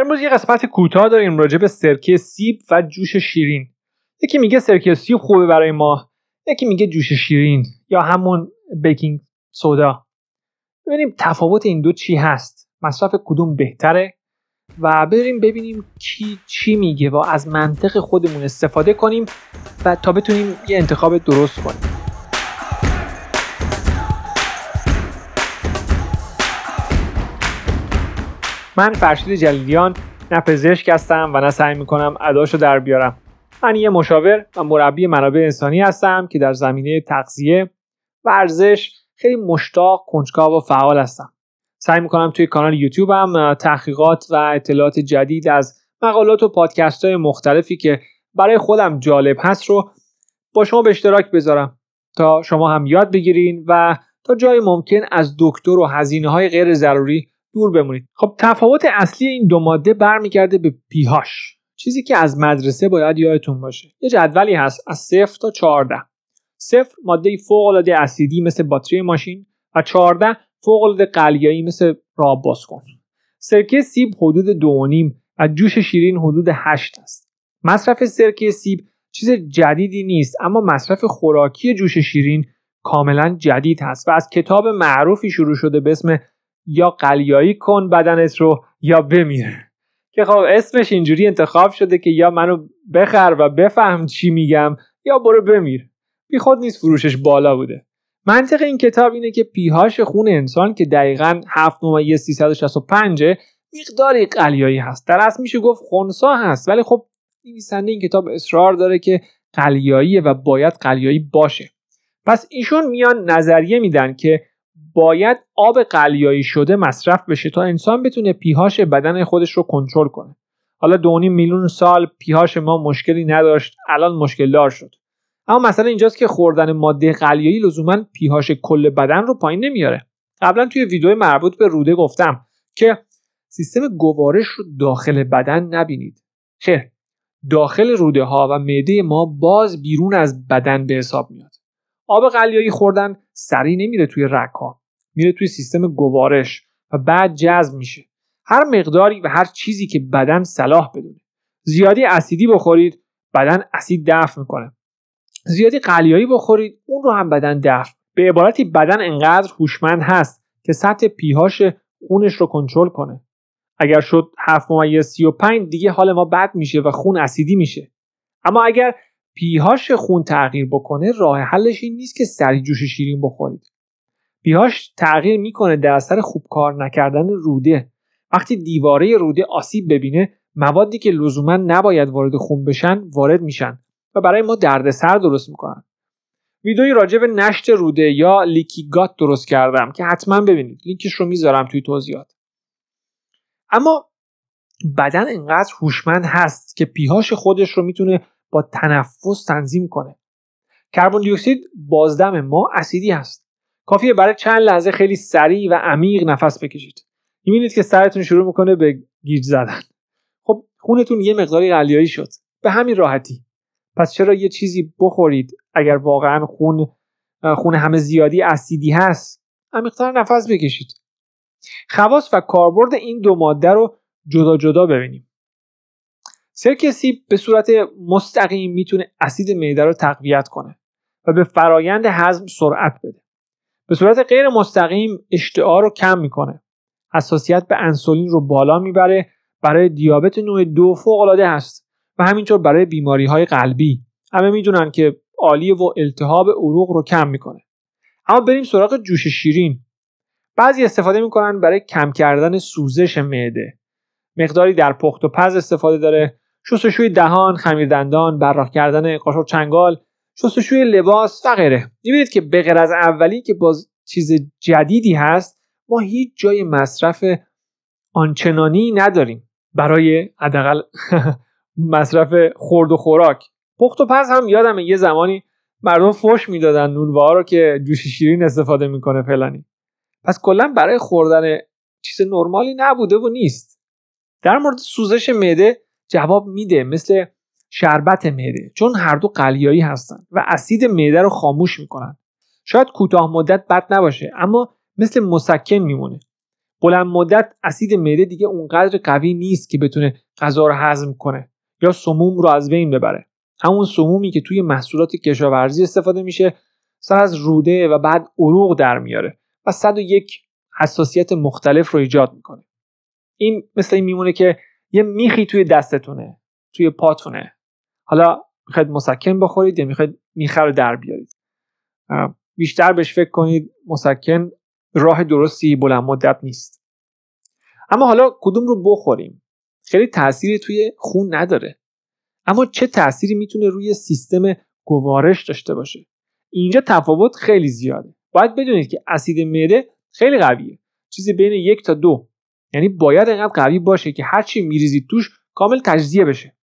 امروز یه قسمت کوتاه داریم راجع به سرکه سیب و جوش شیرین. یکی میگه سرکه سیب خوبه برای ما یکی میگه جوش شیرین یا همون بیکینگ سودا. ببینیم تفاوت این دو چی هست. مصرف کدوم بهتره و بریم ببینیم کی چی میگه و از منطق خودمون استفاده کنیم و تا بتونیم یه انتخاب درست کنیم. من فرشید جلیلیان نه پزشک هستم و نه سعی می‌کنم اداشو در بیارم. من یه مشاور و مربی منابع انسانی هستم که در زمینه تغذیه ورزش خیلی مشتاق کنجکاو و فعال هستم. سعی می‌کنم توی کانال یوتیوب هم تحقیقات و اطلاعات جدید از مقالات و پادکست های مختلفی که برای خودم جالب هست رو با شما به اشتراک بذارم. تا شما هم یاد بگیرین و تا جای ممکن از دکتر و هزینه های غیر ضروری دور بمونید. خب تفاوت اصلی این دو ماده برمیگرده به پیهاش. چیزی که از مدرسه باید یادتون باشه. یه جدولی هست از صفر تا 14 صفر ماده فوق العاده اسیدی مثل باتری ماشین و 14 فوق العاده قلیایی مثل راب باز کن. سرکه سیب حدود دو نیم و جوش شیرین حدود 8 است. مصرف سرکه سیب چیز جدیدی نیست اما مصرف خوراکی جوش شیرین کاملا جدید هست و از کتاب معروفی شروع شده به اسم یا قلیایی کن بدنت رو یا بمیره. که خب اسمش اینجوری انتخاب شده که یا منو بخر و بفهم چی میگم یا برو بمیر. بی خود نیست فروشش بالا بوده. منطق این کتاب اینه که پیهاش خون انسان که دقیقا 7 نمایه 365 مقداری قلیایی هست. در اصل میشه گفت خونسا هست ولی خب نویسنده این کتاب اصرار داره که قلیاییه و باید قلیایی باشه. پس ایشون میان نظریه میدن که باید آب قلیایی شده مصرف بشه تا انسان بتونه پیهاش بدن خودش رو کنترل کنه. حالا دو میلیون سال پیهاش ما مشکلی نداشت الان مشکل دار شد. اما مثلا اینجاست که خوردن ماده قلیایی لزوما پیهاش کل بدن رو پایین نمیاره. قبلا توی ویدیو مربوط به روده گفتم که سیستم گوارش رو داخل بدن نبینید. چه داخل روده ها و معده ما باز بیرون از بدن به حساب میاد. آب قلیایی خوردن سریع نمیره توی رگ ها میره توی سیستم گوارش و بعد جذب میشه. هر مقداری و هر چیزی که بدن صلاح بدونه. زیادی اسیدی بخورید بدن اسید دفع می‌کنه. زیادی قلیایی بخورید اون رو هم بدن دفع. به عبارتی بدن انقدر هوشمند هست که سطح پیهاش خونش رو کنترل کنه. اگر شد 7 ممیز 35 دیگه حال ما بد میشه و خون اسیدی میشه. اما اگر پیهاش خون تغییر بکنه راه حلش این نیست که سری جوش شیرین بخورید. پیهاش تغییر می‌کنه در اثر خوب کار نکردن روده. وقتی دیواره روده آسیب ببینه موادی که لزوما نباید وارد خون بشن وارد میشن و برای ما دردسر درست می‌کنن. ویدئوی راجع به نشت روده یا لیکیگات درست کردم که حتما ببینید. لینکش رو می‌ذارم توی توضیحات. اما بدن انقدر هوشمند هست که پیهاش خودش رو می‌تونه با تنفس تنظیم کنه. کربن دی اکسید بازدم ما اسیدی هست. کافیه برای چند لحظه خیلی سریع و عمیق نفس بکشید. می‌بینید که سرتون شروع می‌کنه به گیج زدن. خب خونتون یه مقداری قلیایی شد. به همین راحتی. پس چرا یه چیزی بخورید اگر واقعا خون خون همه زیادی اسیدی هست؟ عمیقتر نفس بکشید. خواص و کاربرد این دو ماده رو جدا جدا ببینیم. سرکه سیب به صورت مستقیم می‌تونه اسید معده رو تقویت کنه و به فرایند هضم سرعت بده. به صورت غیر مستقیم اشتعار رو کم می‌کنه. حساسیت به انسولین رو بالا می‌بره. برای دیابت نوع دو فوق العاده هست و همینطور برای بیماری های قلبی. همه می‌دونن که عالی و التهاب عروق رو کم می‌کنه. اما بریم سراغ جوش شیرین. بعضی استفاده می‌کنن برای کم کردن سوزش معده. مقداری در پخت و پز استفاده داره. شستشوی دهان خمیر دندان براق کردن قاشق چنگال شستشوی لباس و غیره. می‌بینید که به غیر از اولی که باز چیز جدیدی هست ما هیچ جای مصرف آنچنانی نداریم. برای حداقل مصرف خورد و خوراک. پخت و پز هم یادم یه زمانی مردم فش می‌دادن نونوا رو که جوش شیرین استفاده می‌کنه فلانی. پس کلا برای خوردن چیز نرمالی نبوده و نیست. در مورد سوزش معده جواب میده مثل شربت معده. چون هر دو قلیایی هستن و اسید معده رو خاموش می‌کنن. شاید کوتاه مدت بد نباشه اما مثل مسکن میمونه. بلند مدت اسید معده دیگه اونقدر قوی نیست که بتونه غذا رو هضم کنه یا سموم رو از بین ببره. همون سمومی که توی محصولات کشاورزی استفاده میشه سر از روده و بعد عروق در میاره و 101 حساسیت مختلف رو ایجاد می‌کنه. این مثل این میمونه که یه میخی توی دستتونه توی پاتونه. حالا می‌خواید مسکن بخورید یا می‌خواید میخه رو در بیارید. بیشتر بهش فکر کنید مسکن راه درستی بلند مدت نیست. اما حالا کدوم رو بخوریم؟ خیلی تأثیری توی خون نداره. اما چه تأثیری می‌تونه روی سیستم گوارش داشته باشه؟ اینجا تفاوت خیلی زیاده. باید بدونید که اسید معده خیلی قویه. چیزی بین یک تا دو یعنی باید اینقدر قوی باشه که هرچی میریزید توش کامل تجزیه بشه.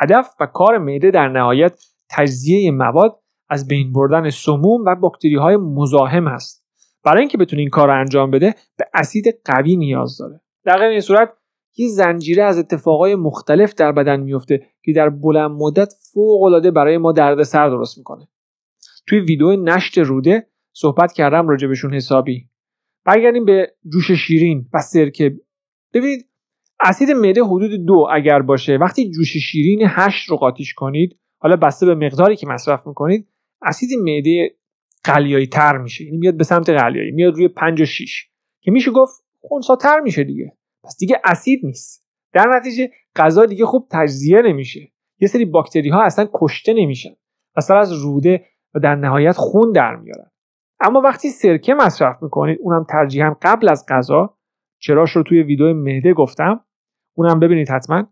هدف و کار معده در نهایت تجزیه مواد از بین بردن سموم و باکتری های مزاحم هست برای اینکه بتونه این کار رو انجام بده به اسید قوی نیاز داره. در غیر این صورت یه زنجیره از اتفاقای مختلف در بدن میفته که در بلند مدت فوق العاده برای ما دردسر درست می‌کنه. توی ویدیو نشت روده صحبت کردم راجبشون حسابی. برگردیم به جوش شیرین و سرکه. ببینید اسید معده حدود دو اگر باشه. وقتی جوش شیرین هشت رو قاطیش کنید حالا بسته به مقداری که مصرف می‌کنید اسید معده قلیایی تر میشه. یعنی میاد به سمت قلیایی میاد روی 5 و 6 که میشه گفت خونساتر میشه دیگه. پس دیگه اسید نیست. در نتیجه غذا دیگه خوب تجزیه نمیشه. یه سری باکتری ها اصلا کشته نمیشن. اصلا از روده و در نهایت خون در میارن. اما وقتی سرکه مصرف می‌کنید اونم ترجیحاً قبل از غذا چراش رو توی ویدیو مهده گفتم. اونم ببینید حتما.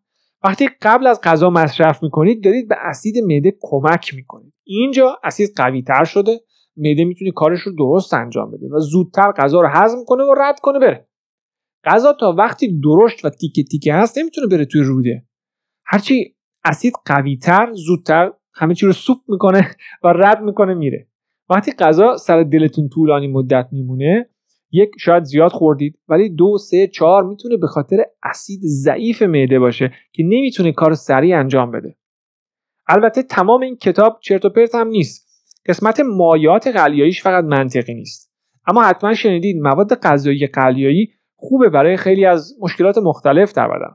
وقتی قبل از غذا مصرف می‌کنید دارید به اسید معده کمک می‌کنید. اینجا اسید قوی تر شده. معده می‌تونه کارش رو درست انجام بده و زودتر غذا رو هضم کنه و رد کنه بره. غذا تا وقتی درشت و تیکه تیکه هست نمی‌تونه بره توی روده. هرچی اسید قوی تر زودتر همه چی رو سوپ می‌کنه و رد می‌کنه میره. وقتی غذا سر دلتون طولانی مدت میمونه یک شاید زیاد خوردید ولی دو سه چهار می‌تونه به خاطر اسید ضعیف معده باشه که نمی‌تونه کار سریع انجام بده. البته تمام این کتاب چرت و پرت هم نیست. قسمت مایات قلیاییش فقط منطقی نیست. اما حتما شنیدید مواد غذایی قلیایی خوبه برای خیلی از مشکلات مختلف در بدن.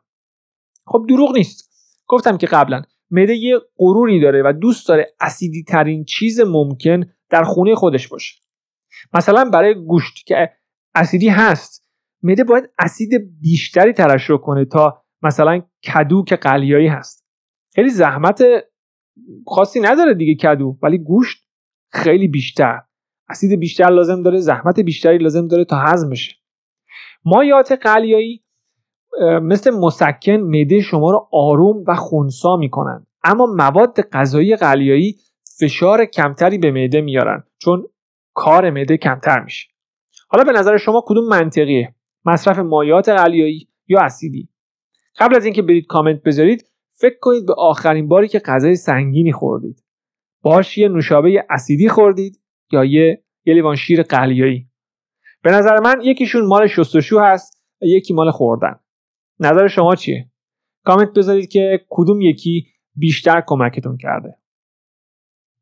خب دروغ نیست. گفتم که قبلا معده یه غروری داره و دوست داره اسیدی ترین چیز ممکن در خونه خودش باشه. مثلا برای گوشت که اسیدی هست معده باید اسید بیشتری ترشح کنه تا مثلا کدو که قلیایی هست. خیلی زحمت خاصی نداره دیگه کدو ولی گوشت خیلی بیشتر. اسید بیشتر لازم داره زحمت بیشتری لازم داره تا هضم بشه. مایات قلیایی مثل مسکن معده شما رو آروم و خونسا می‌کنن. اما مواد غذایی قلیایی فشار کمتری به معده میارن چون کار معده کمتر میشه. حالا به نظر شما کدوم منطقیه؟ مصرف مایات قلیایی یا اسیدی؟ قبل از اینکه برید کامنت بذارید فکر کنید به آخرین باری که غذای سنگینی خوردید. باش یه نوشابه اسیدی خوردید یا یه یه لیوان شیر قلیایی. به نظر من یکیشون مال شستشو هست و یکی مال خوردن. نظر شما چیه؟ کامنت بذارید که کدوم یکی بیشتر کمکتون کرده.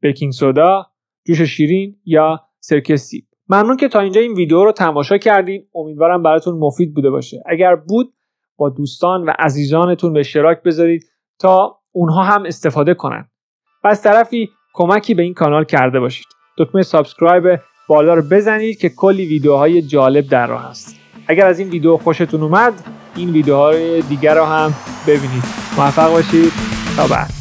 بیکینگ سودا جوش شیرین یا سرکه سیب. ممنون که تا اینجا این ویدیو رو تماشا کردید امیدوارم براتون مفید بوده باشه. اگر بود با دوستان و عزیزانتون به اشتراک بذارید تا اونها هم استفاده کنن. و طرفی کمکی به این کانال کرده باشید. دکمه subscribe بالا رو بزنید که کلی ویدیوهای جالب در راه هست. اگر از این ویدیو خوشتون اومد این ویدیوهای دیگر رو هم ببینید. موفق باشید. تا بعد.